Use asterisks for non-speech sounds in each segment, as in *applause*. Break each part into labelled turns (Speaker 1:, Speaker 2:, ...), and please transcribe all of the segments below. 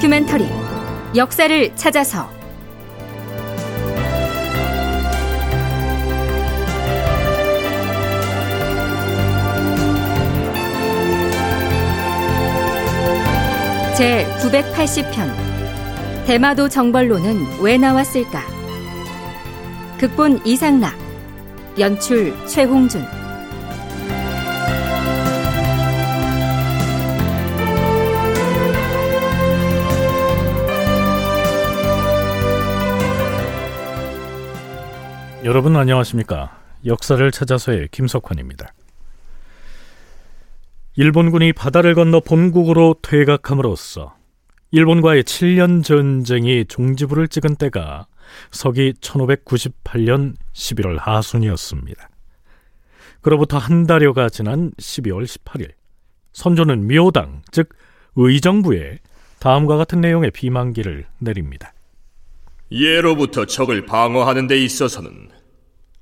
Speaker 1: 다큐멘터리 역사를 찾아서 제 980편 대마도 정벌로는 왜 나왔을까? 극본 이상락 연출 최홍준
Speaker 2: 여러분 안녕하십니까? 역사를 찾아서의 김석환입니다. 일본군이 바다를 건너 본국으로 퇴각함으로써 일본과의 7년 전쟁이 종지부를 찍은 때가 서기 1598년 11월 하순이었습니다. 그로부터 한 달여가 지난 12월 18일 선조는 묘당, 즉 의정부에 다음과 같은 내용의 비만기를 내립니다.
Speaker 3: 예로부터 적을 방어하는 데 있어서는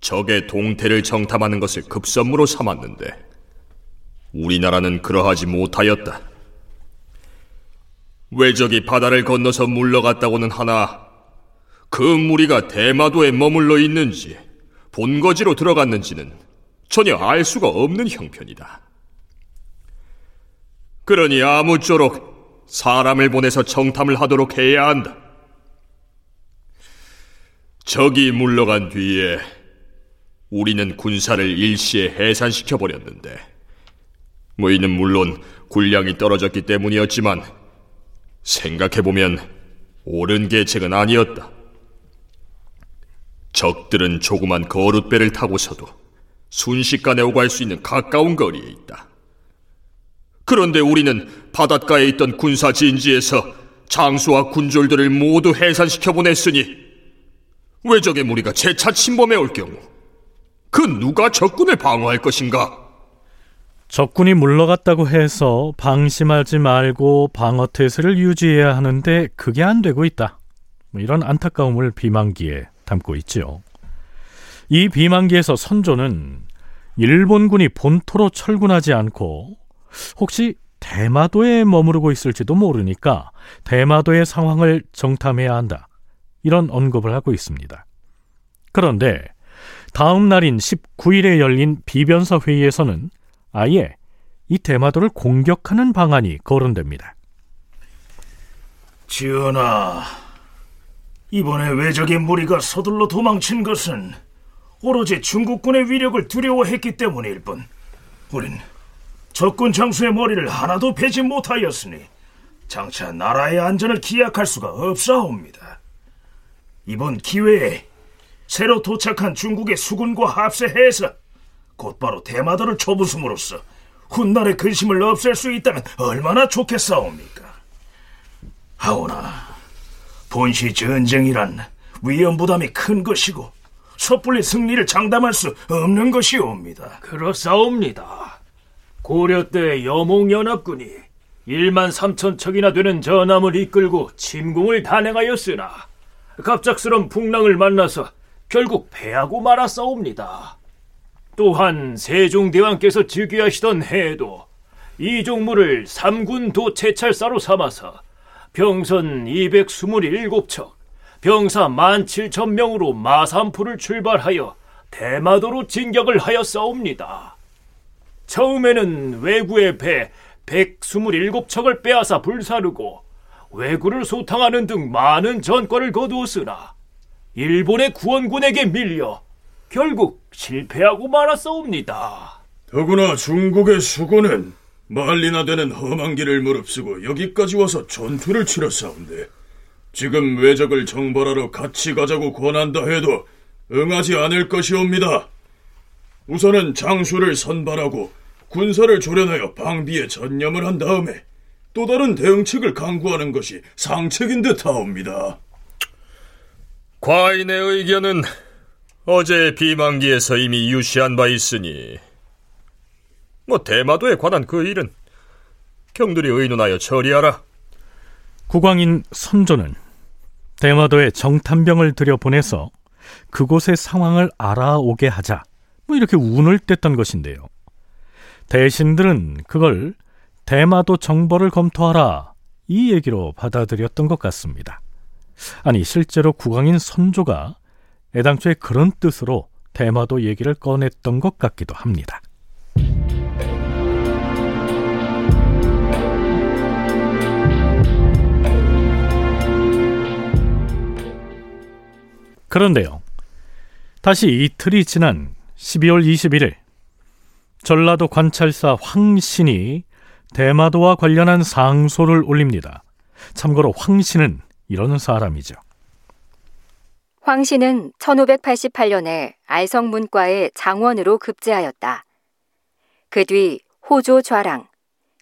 Speaker 3: 적의 동태를 정탐하는 것을 급선무로 삼았는데 우리나라는 그러하지 못하였다. 외적이 바다를 건너서 물러갔다고는 하나 그 무리가 대마도에 머물러 있는지 본거지로 들어갔는지는 전혀 알 수가 없는 형편이다. 그러니 아무쪼록 사람을 보내서 정탐을 하도록 해야 한다. 적이 물러간 뒤에 우리는 군사를 일시에 해산시켜 버렸는데 뭐 이는 물론 군량이 떨어졌기 때문이었지만 생각해보면 옳은 계책은 아니었다. 적들은 조그만 거룻배를 타고서도 순식간에 오갈 수 있는 가까운 거리에 있다. 그런데 우리는 바닷가에 있던 군사 진지에서 장수와 군졸들을 모두 해산시켜 보냈으니 왜적의 무리가 재차 침범해 올 경우 그 누가 적군을 방어할 것인가?
Speaker 2: 적군이 물러갔다고 해서 방심하지 말고 방어 태세를 유지해야 하는데 그게 안 되고 있다. 뭐 이런 안타까움을 비만기에 담고 있지요. 이 비만기에서 선조는 일본군이 본토로 철군하지 않고 혹시 대마도에 머무르고 있을지도 모르니까 대마도의 상황을 정탐해야 한다. 이런 언급을 하고 있습니다. 그런데 다음 날인 19일에 열린 비변사 회의에서는 아예 이 대마도를 공격하는 방안이 거론됩니다.
Speaker 4: 지은아, 이번에 외적의 무리가 서둘러 도망친 것은 오로지 중국군의 위력을 두려워했기 때문일 뿐 우린 적군 장수의 머리를 하나도 베지 못하였으니 장차 나라의 안전을 기약할 수가 없사옵니다. 이번 기회에 새로 도착한 중국의 수군과 합세해서 곧바로 대마도를 쳐부숨으로써 훗날의 근심을 없앨 수 있다면 얼마나 좋겠사옵니까? 하오나 본시 전쟁이란 위험 부담이 큰 것이고 섣불리 승리를 장담할 수 없는 것이옵니다.
Speaker 5: 그렇사옵니다. 고려 때 여몽연합군이 1만 3천 척이나 되는 전함을 이끌고 침공을 단행하였으나 갑작스런 풍랑을 만나서 결국 패하고 말았사옵니다. 또한 세종대왕께서 즉위하시던 해에도 이종무를 삼군 도 채찰사로 삼아서 병선 227척, 병사 17,000명으로 마산포를 출발하여 대마도로 진격을 하였사옵니다. 처음에는 왜구의 배 127척을 빼앗아 불사르고 왜구를 소탕하는 등 많은 전과를 거두었으나 일본의 구원군에게 밀려 결국 실패하고 말았사옵니다.
Speaker 6: 더구나 중국의 수군은 말리나 되는 험한 길을 무릅쓰고 여기까지 와서 전투를 치렀사온데 지금 외적을 정벌하러 같이 가자고 권한다 해도 응하지 않을 것이옵니다. 우선은 장수를 선발하고 군사를 조련하여 방비에 전념을 한 다음에 또 다른 대응책을 강구하는 것이 상책인 듯하옵니다.
Speaker 3: 과인의 의견은 어제 비만기에서 이미 유시한 바 있으니 뭐 대마도에 관한 그 일은 경들이 의논하여 처리하라.
Speaker 2: 국왕인 선조는 대마도에 정탐병을 들여보내서 그곳의 상황을 알아오게 하자. 뭐 이렇게 운을 뗐던 것인데요. 대신들은 그걸 대마도 정벌을 검토하라. 이 얘기로 받아들였던 것 같습니다. 아니 실제로 국왕인 선조가 애당초에 그런 뜻으로 대마도 얘기를 꺼냈던 것 같기도 합니다. 그런데요. 다시 이틀이 지난 12월 21일 전라도 관찰사 황신이 대마도와 관련한 상소를 올립니다. 참고로 황신은 이런 사람이죠.
Speaker 1: 황 씨는 1588년에 알성문과의 장원으로 급제하였다. 그 뒤 호조 좌랑,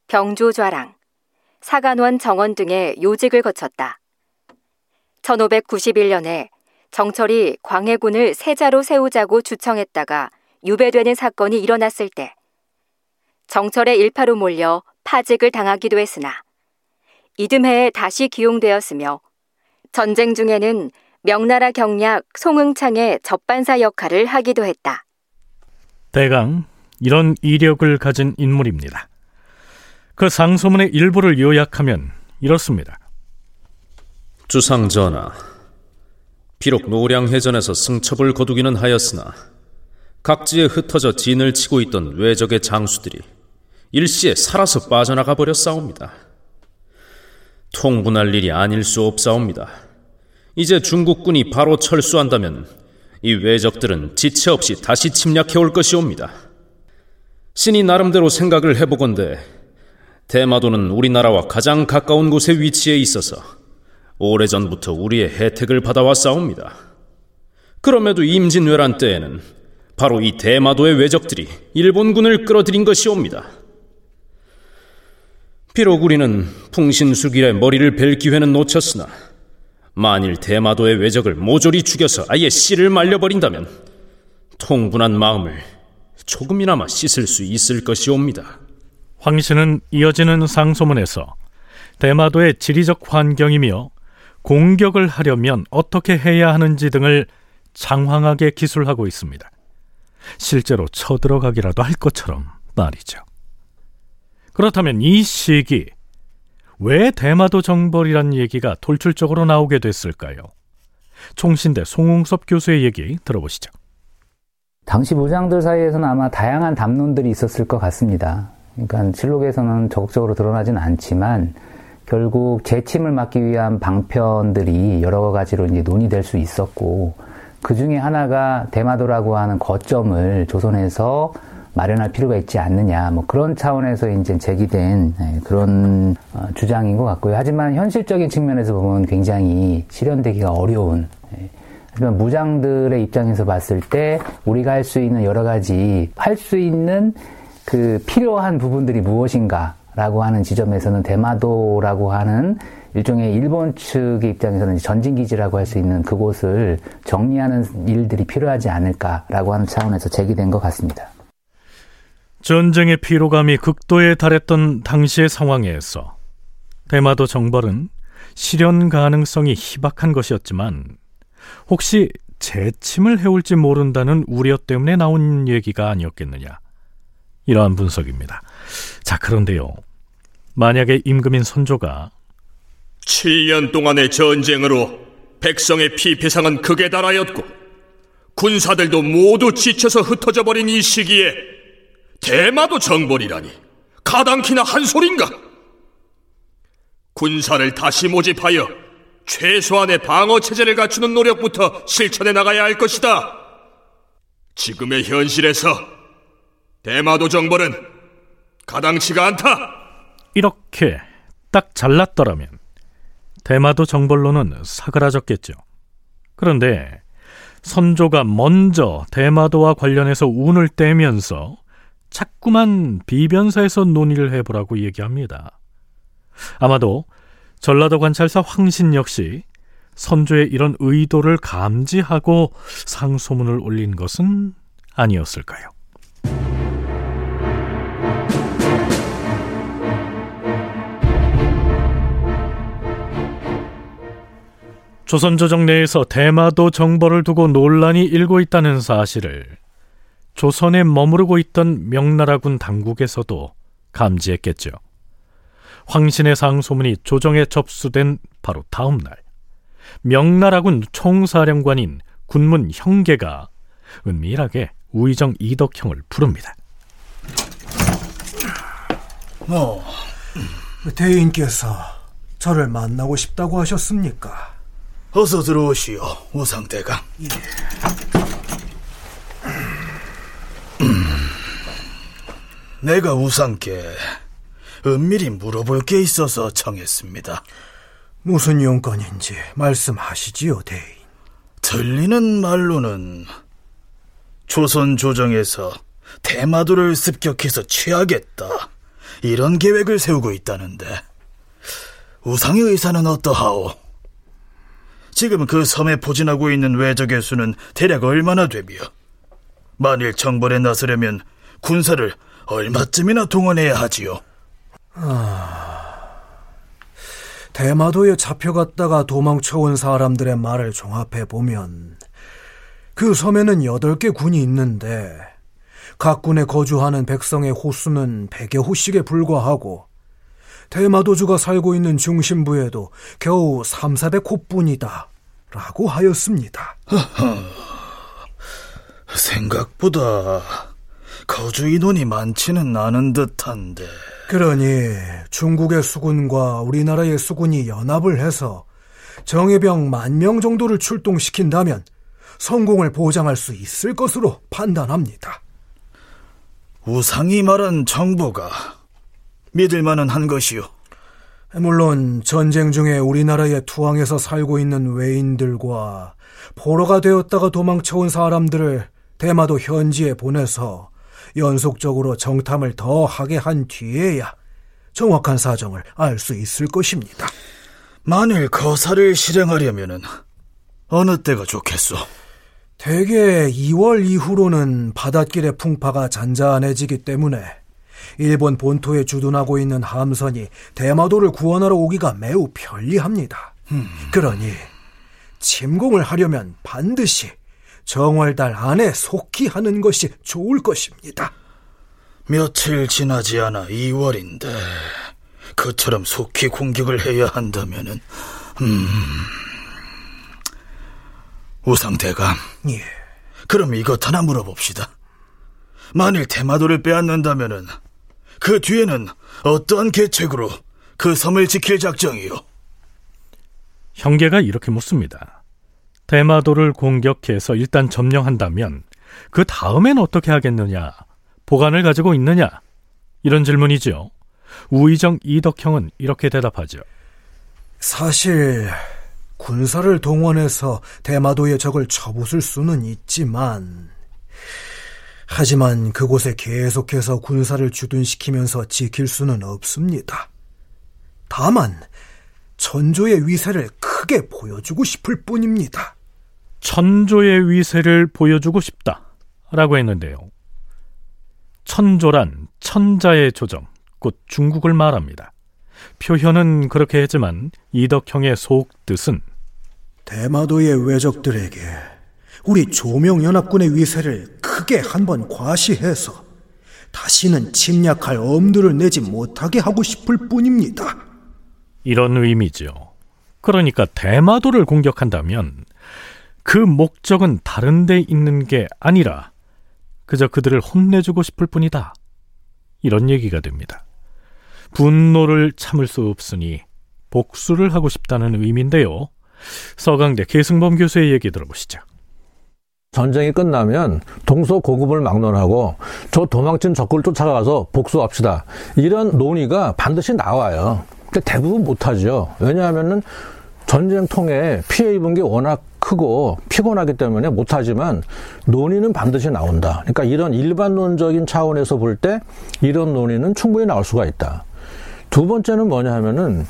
Speaker 1: 병조 좌랑, 사간원 정원 등의 요직을 거쳤다. 1591년에 정철이 광해군을 세자로 세우자고 주청했다가 유배되는 사건이 일어났을 때 정철의 일파로 몰려 파직을 당하기도 했으나 이듬해에 다시 기용되었으며 전쟁 중에는 명나라 경략 송응창의 접반사 역할을 하기도 했다.
Speaker 2: 대강 이런 이력을 가진 인물입니다. 그 상소문의 일부를 요약하면 이렇습니다.
Speaker 7: 주상 전하, 비록 노량해전에서 승첩을 거두기는 하였으나 각지에 흩어져 진을 치고 있던 외적의 장수들이 일시에 살아서 빠져나가 버려 싸웁니다. 통분할 일이 아닐 수 없사옵니다. 이제 중국군이 바로 철수한다면 이 외적들은 지체 없이 다시 침략해 올 것이옵니다. 신이 나름대로 생각을 해보건대 대마도는 우리나라와 가장 가까운 곳에 위치해 있어서 오래전부터 우리의 혜택을 받아왔사옵니다. 그럼에도 임진왜란 때에는 바로 이 대마도의 외적들이 일본군을 끌어들인 것이옵니다. 비록 우리는 풍신수길의 머리를 벨 기회는 놓쳤으나 만일 대마도의 외적을 모조리 죽여서 아예 씨를 말려버린다면 통분한 마음을 조금이나마 씻을 수 있을 것이옵니다.
Speaker 2: 황 씨는 이어지는 상소문에서 대마도의 지리적 환경이며 공격을 하려면 어떻게 해야 하는지 등을 장황하게 기술하고 있습니다. 실제로 쳐들어가기라도 할 것처럼 말이죠. 그렇다면 이 시기 왜 대마도 정벌이란 얘기가 돌출적으로 나오게 됐을까요? 총신대 송웅섭 교수의 얘기 들어보시죠.
Speaker 8: 당시 무장들 사이에서는 아마 다양한 담론들이 있었을 것 같습니다. 그러니까 실록에서는 적극적으로 드러나진 않지만 결국 재침을 막기 위한 방편들이 여러 가지로 이제 논의될 수 있었고 그 중에 하나가 대마도라고 하는 거점을 조선에서 마련할 필요가 있지 않느냐 뭐 그런 차원에서 이제 제기된 네, 그런 어, 주장인 것 같고요. 하지만 현실적인 측면에서 보면 굉장히 실현되기가 어려운 네. 하지만 무장들의 입장에서 봤을 때 우리가 할 수 있는 여러 가지 할 수 있는 그 필요한 부분들이 무엇인가라고 하는 지점에서는 대마도라고 하는 일종의 일본 측의 입장에서는 전진기지라고 할 수 있는 그곳을 정리하는 일들이 필요하지 않을까라고 하는 차원에서 제기된 것 같습니다.
Speaker 2: 전쟁의 피로감이 극도에 달했던 당시의 상황에서 대마도 정벌은 실현 가능성이 희박한 것이었지만 혹시 재침을 해올지 모른다는 우려 때문에 나온 얘기가 아니었겠느냐 이러한 분석입니다. 자 그런데요 만약에 임금인 선조가
Speaker 3: 7년 동안의 전쟁으로 백성의 피폐상은 극에 달하였고 군사들도 모두 지쳐서 흩어져 버린 이 시기에 대마도 정벌이라니 가당키나 한 소린가? 군사를 다시 모집하여 최소한의 방어 체제를 갖추는 노력부터 실천해 나가야 할 것이다. 지금의 현실에서 대마도 정벌은 가당치가 않다.
Speaker 2: 이렇게 딱 잘났더라면 대마도 정벌로는 사그라졌겠죠. 그런데 선조가 먼저 대마도와 관련해서 운을 떼면서 자꾸만 비변사에서 논의를 해보라고 얘기합니다. 아마도 전라도 관찰사 황신 역시 선조의 이런 의도를 감지하고 상소문을 올린 것은 아니었을까요? 조선조정 내에서 대마도 정벌을 두고 논란이 일고 있다는 사실을 조선에 머무르고 있던 명나라군 당국에서도 감지했겠죠. 황신의 상 소문이 조정에 접수된 바로 다음 날 명나라군 총사령관인 군문 형계가 은밀하게 우의정 이덕형을 부릅니다.
Speaker 9: 뭐 대인께서 저를 만나고 싶다고 하셨습니까? 어서 들어오시오, 우상대가. 예. 내가 우상께 은밀히 물어볼 게 있어서 청했습니다. 무슨 용건인지 말씀하시지요, 대인. 들리는 말로는 조선 조정에서 대마도를 습격해서 취하겠다. 이런 계획을 세우고 있다는데 우상의 의사는 어떠하오? 지금 그 섬에 포진하고 있는 외적의 수는 대략 얼마나 되며 만일 정벌에 나서려면 군사를 얼마쯤이나 동원해야 하지요? 아... 대마도에 잡혀갔다가 도망쳐온 사람들의 말을 종합해 보면 그 섬에는 여덟 개 군이 있는데 각 군에 거주하는 백성의 호수는 백여 호씩에 불과하고 대마도주가 살고 있는 중심부에도 겨우 3, 400호뿐이다 라고 하였습니다. *laughs* 생각보다 거주 인원이 많지는 않은 듯한데. 그러니 중국의 수군과 우리나라의 수군이 연합을 해서 정예병 만 명 정도를 출동시킨다면 성공을 보장할 수 있을 것으로 판단합니다. 우상이 말한 정보가 믿을 만은 한 것이요. 물론 전쟁 중에 우리나라에 투항해서 살고 있는 외인들과 포로가 되었다가 도망쳐온 사람들을 대마도 현지에 보내서 연속적으로 정탐을 더 하게 한 뒤에야 정확한 사정을 알 수 있을 것입니다. 만일 거사를 실행하려면 어느 때가 좋겠소? 대개 2월 이후로는 바닷길의 풍파가 잔잔해지기 때문에 일본 본토에 주둔하고 있는 함선이 대마도를 구원하러 오기가 매우 편리합니다. 음. 그러니 침공을 하려면 반드시 정월달 안에 속히 하는 것이 좋을 것입니다. 며칠 지나지 않아 2월인데 그처럼 속히 공격을 해야 한다면은 음... 우상대감 예. 그럼 이것 하나 물어봅시다. 만일 대마도를 빼앗는다면은 그 뒤에는 어떠한 계책으로 그 섬을 지킬 작정이요?
Speaker 2: 형계가 이렇게 묻습니다. 대마도를 공격해서 일단 점령한다면 그 다음엔 어떻게 하겠느냐? 보관을 가지고 있느냐? 이런 질문이죠. 우의정 이덕형은 이렇게 대답하죠.
Speaker 9: 사실 군사를 동원해서 대마도의 적을 쳐부술 수는 있지만 하지만 그곳에 계속해서 군사를 주둔시키면서 지킬 수는 없습니다. 다만 천조의 위세를 크게 보여주고 싶을 뿐입니다.
Speaker 2: 천조의 위세를 보여주고 싶다. 라고 했는데요. 천조란 천자의 조정, 곧 중국을 말합니다. 표현은 그렇게 했지만 이덕형의 속 뜻은
Speaker 9: 대마도의 외적들에게 우리 조명연합군의 위세를 크게 한번 과시해서 다시는 침략할 엄두를 내지 못하게 하고 싶을 뿐입니다.
Speaker 2: 이런 의미죠. 그러니까 대마도를 공격한다면 그 목적은 다른 데 있는 게 아니라 그저 그들을 혼내주고 싶을 뿐이다. 이런 얘기가 됩니다. 분노를 참을 수 없으니 복수를 하고 싶다는 의미인데요. 서강대 계승범 교수의 얘기 들어보시죠.
Speaker 10: 전쟁이 끝나면 동서 고급을 막론하고 저 도망친 적을 쫓아가서 복수합시다. 이런 논의가 반드시 나와요. 근데 대부분 못하죠. 왜냐하면은 전쟁 통해 피해 입은 게 워낙 크고 피곤하기 때문에 못하지만 논의는 반드시 나온다. 그러니까 이런 일반론적인 차원에서 볼 때 이런 논의는 충분히 나올 수가 있다. 두 번째는 뭐냐 하면은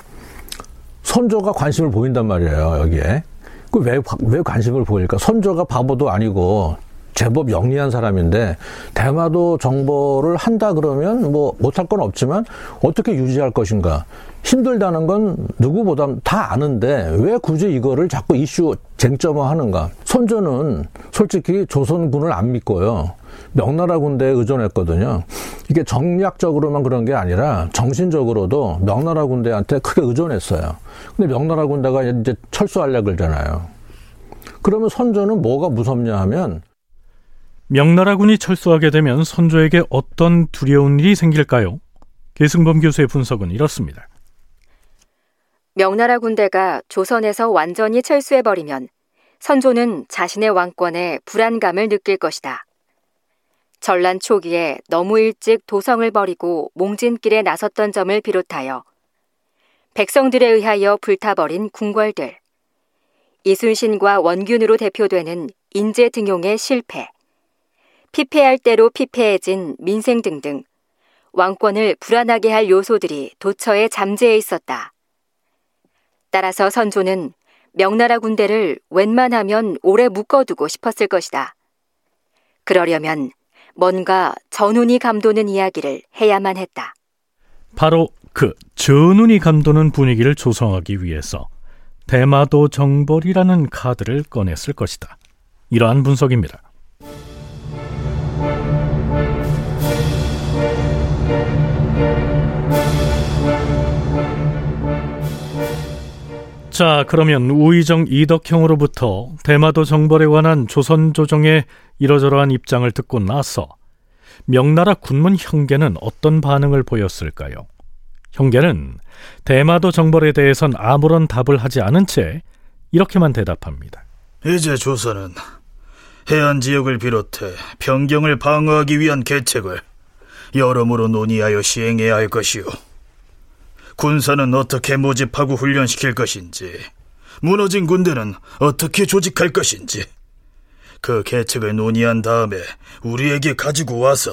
Speaker 10: 선조가 관심을 보인단 말이에요, 여기에. 그 왜, 왜 관심을 보일까? 선조가 바보도 아니고 제법 영리한 사람인데 대마도 정보를 한다 그러면 뭐 못할 건 없지만 어떻게 유지할 것인가 힘들다는 건 누구보다 다 아는데 왜 굳이 이거를 자꾸 이슈 쟁점화하는가? 선조는 솔직히 조선군을 안 믿고요. 명나라 군대에 의존했거든요. 이게 정략적으로만 그런 게 아니라 정신적으로도 명나라 군대한테 크게 의존했어요. 근데 명나라 군대가 이제 철수하려 그러잖아요. 그러면 선조는 뭐가 무섭냐 하면
Speaker 2: 명나라군이 철수하게 되면 선조에게 어떤 두려운 일이 생길까요? 계승범 교수의 분석은 이렇습니다.
Speaker 1: 명나라 군대가 조선에서 완전히 철수해버리면 선조는 자신의 왕권에 불안감을 느낄 것이다. 전란 초기에 너무 일찍 도성을 버리고 몽진길에 나섰던 점을 비롯하여 백성들에 의하여 불타버린 궁궐들, 이순신과 원균으로 대표되는 인재 등용의 실패, 피폐할 대로 피폐해진 민생 등등 왕권을 불안하게 할 요소들이 도처에 잠재해 있었다. 따라서 선조는 명나라 군대를 웬만하면 오래 묶어두고 싶었을 것이다. 그러려면 뭔가 전운이 감도는 이야기를 해야만 했다.
Speaker 2: 바로 그 전운이 감도는 분위기를 조성하기 위해서 대마도 정벌이라는 카드를 꺼냈을 것이다. 이러한 분석입니다. 자, 그러면 우의정 이덕형으로부터 대마도 정벌에 관한 조선 조정의 이러저러한 입장을 듣고 나서 명나라 군문 형계는 어떤 반응을 보였을까요? 형계는 대마도 정벌에 대해선 아무런 답을 하지 않은 채 이렇게만 대답합니다.
Speaker 4: 이제 조선은 해안 지역을 비롯해 변경을 방어하기 위한 계책을 여러모로 논의하여 시행해야 할 것이오. 군사는 어떻게 모집하고 훈련시킬 것인지, 무너진 군대는 어떻게 조직할 것인지, 그 계책을 논의한 다음에 우리에게 가지고 와서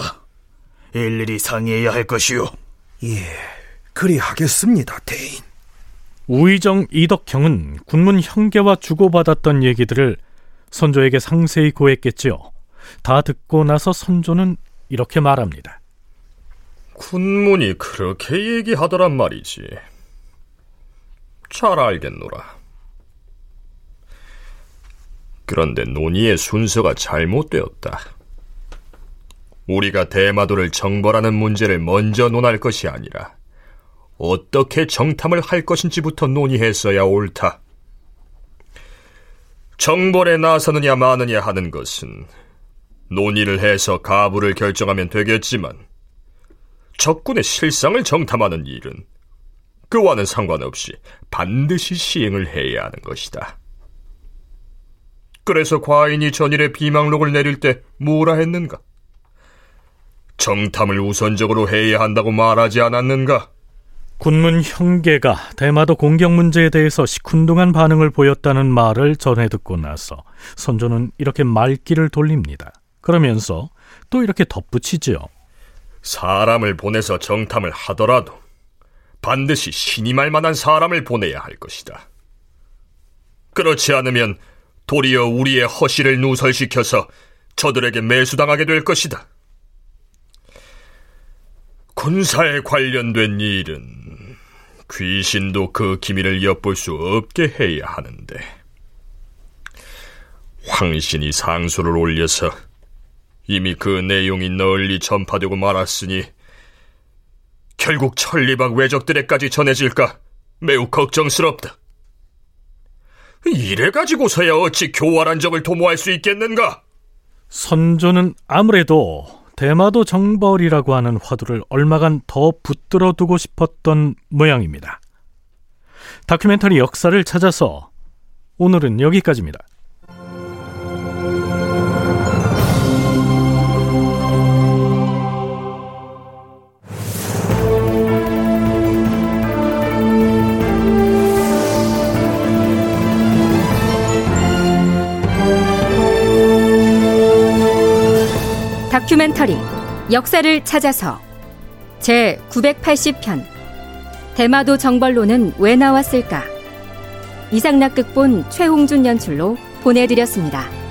Speaker 4: 일일이 상의해야 할 것이오.
Speaker 9: 예, 그리 하겠습니다, 대인.
Speaker 2: 우의정 이덕형은 군문 형계와 주고받았던 얘기들을 선조에게 상세히 고했겠지요. 다 듣고 나서 선조는 이렇게 말합니다.
Speaker 3: 군문이 그렇게 얘기하더란 말이지. 잘 알겠노라. 그런데 논의의 순서가 잘못되었다. 우리가 대마도를 정벌하는 문제를 먼저 논할 것이 아니라 어떻게 정탐을 할 것인지부터 논의했어야 옳다. 정벌에 나서느냐 마느냐 하는 것은 논의를 해서 가부를 결정하면 되겠지만 적군의 실상을 정탐하는 일은 그와는 상관없이 반드시 시행을 해야 하는 것이다. 그래서 과인이 전일에 비망록을 내릴 때 뭐라 했는가? 정탐을 우선적으로 해야 한다고 말하지 않았는가?
Speaker 2: 군문 형계가 대마도 공격 문제에 대해서 시큰둥한 반응을 보였다는 말을 전해 듣고 나서 선조는 이렇게 말귀를 돌립니다. 그러면서 또 이렇게 덧붙이지요.
Speaker 3: 사람을 보내서 정탐을 하더라도 반드시 신임할 만한 사람을 보내야 할 것이다. 그렇지 않으면 도리어 우리의 허실을 누설시켜서 저들에게 매수당하게 될 것이다. 군사에 관련된 일은 귀신도 그 기밀을 엿볼 수 없게 해야 하는데 황신이 상소를 올려서 이미 그 내용이 널리 전파되고 말았으니 결국 천리박 외적들에까지 전해질까 매우 걱정스럽다. 이래 가지고서야 어찌 교활한 적을 도모할 수 있겠는가?
Speaker 2: 선조는 아무래도 대마도 정벌이라고 하는 화두를 얼마간 더 붙들어 두고 싶었던 모양입니다. 다큐멘터리 역사를 찾아서 오늘은 여기까지입니다.
Speaker 1: 다큐멘터리 역사를 찾아서 제 980편 대마도 정벌로는 왜 나왔을까 이상락 극본 최홍준 연출로 보내드렸습니다.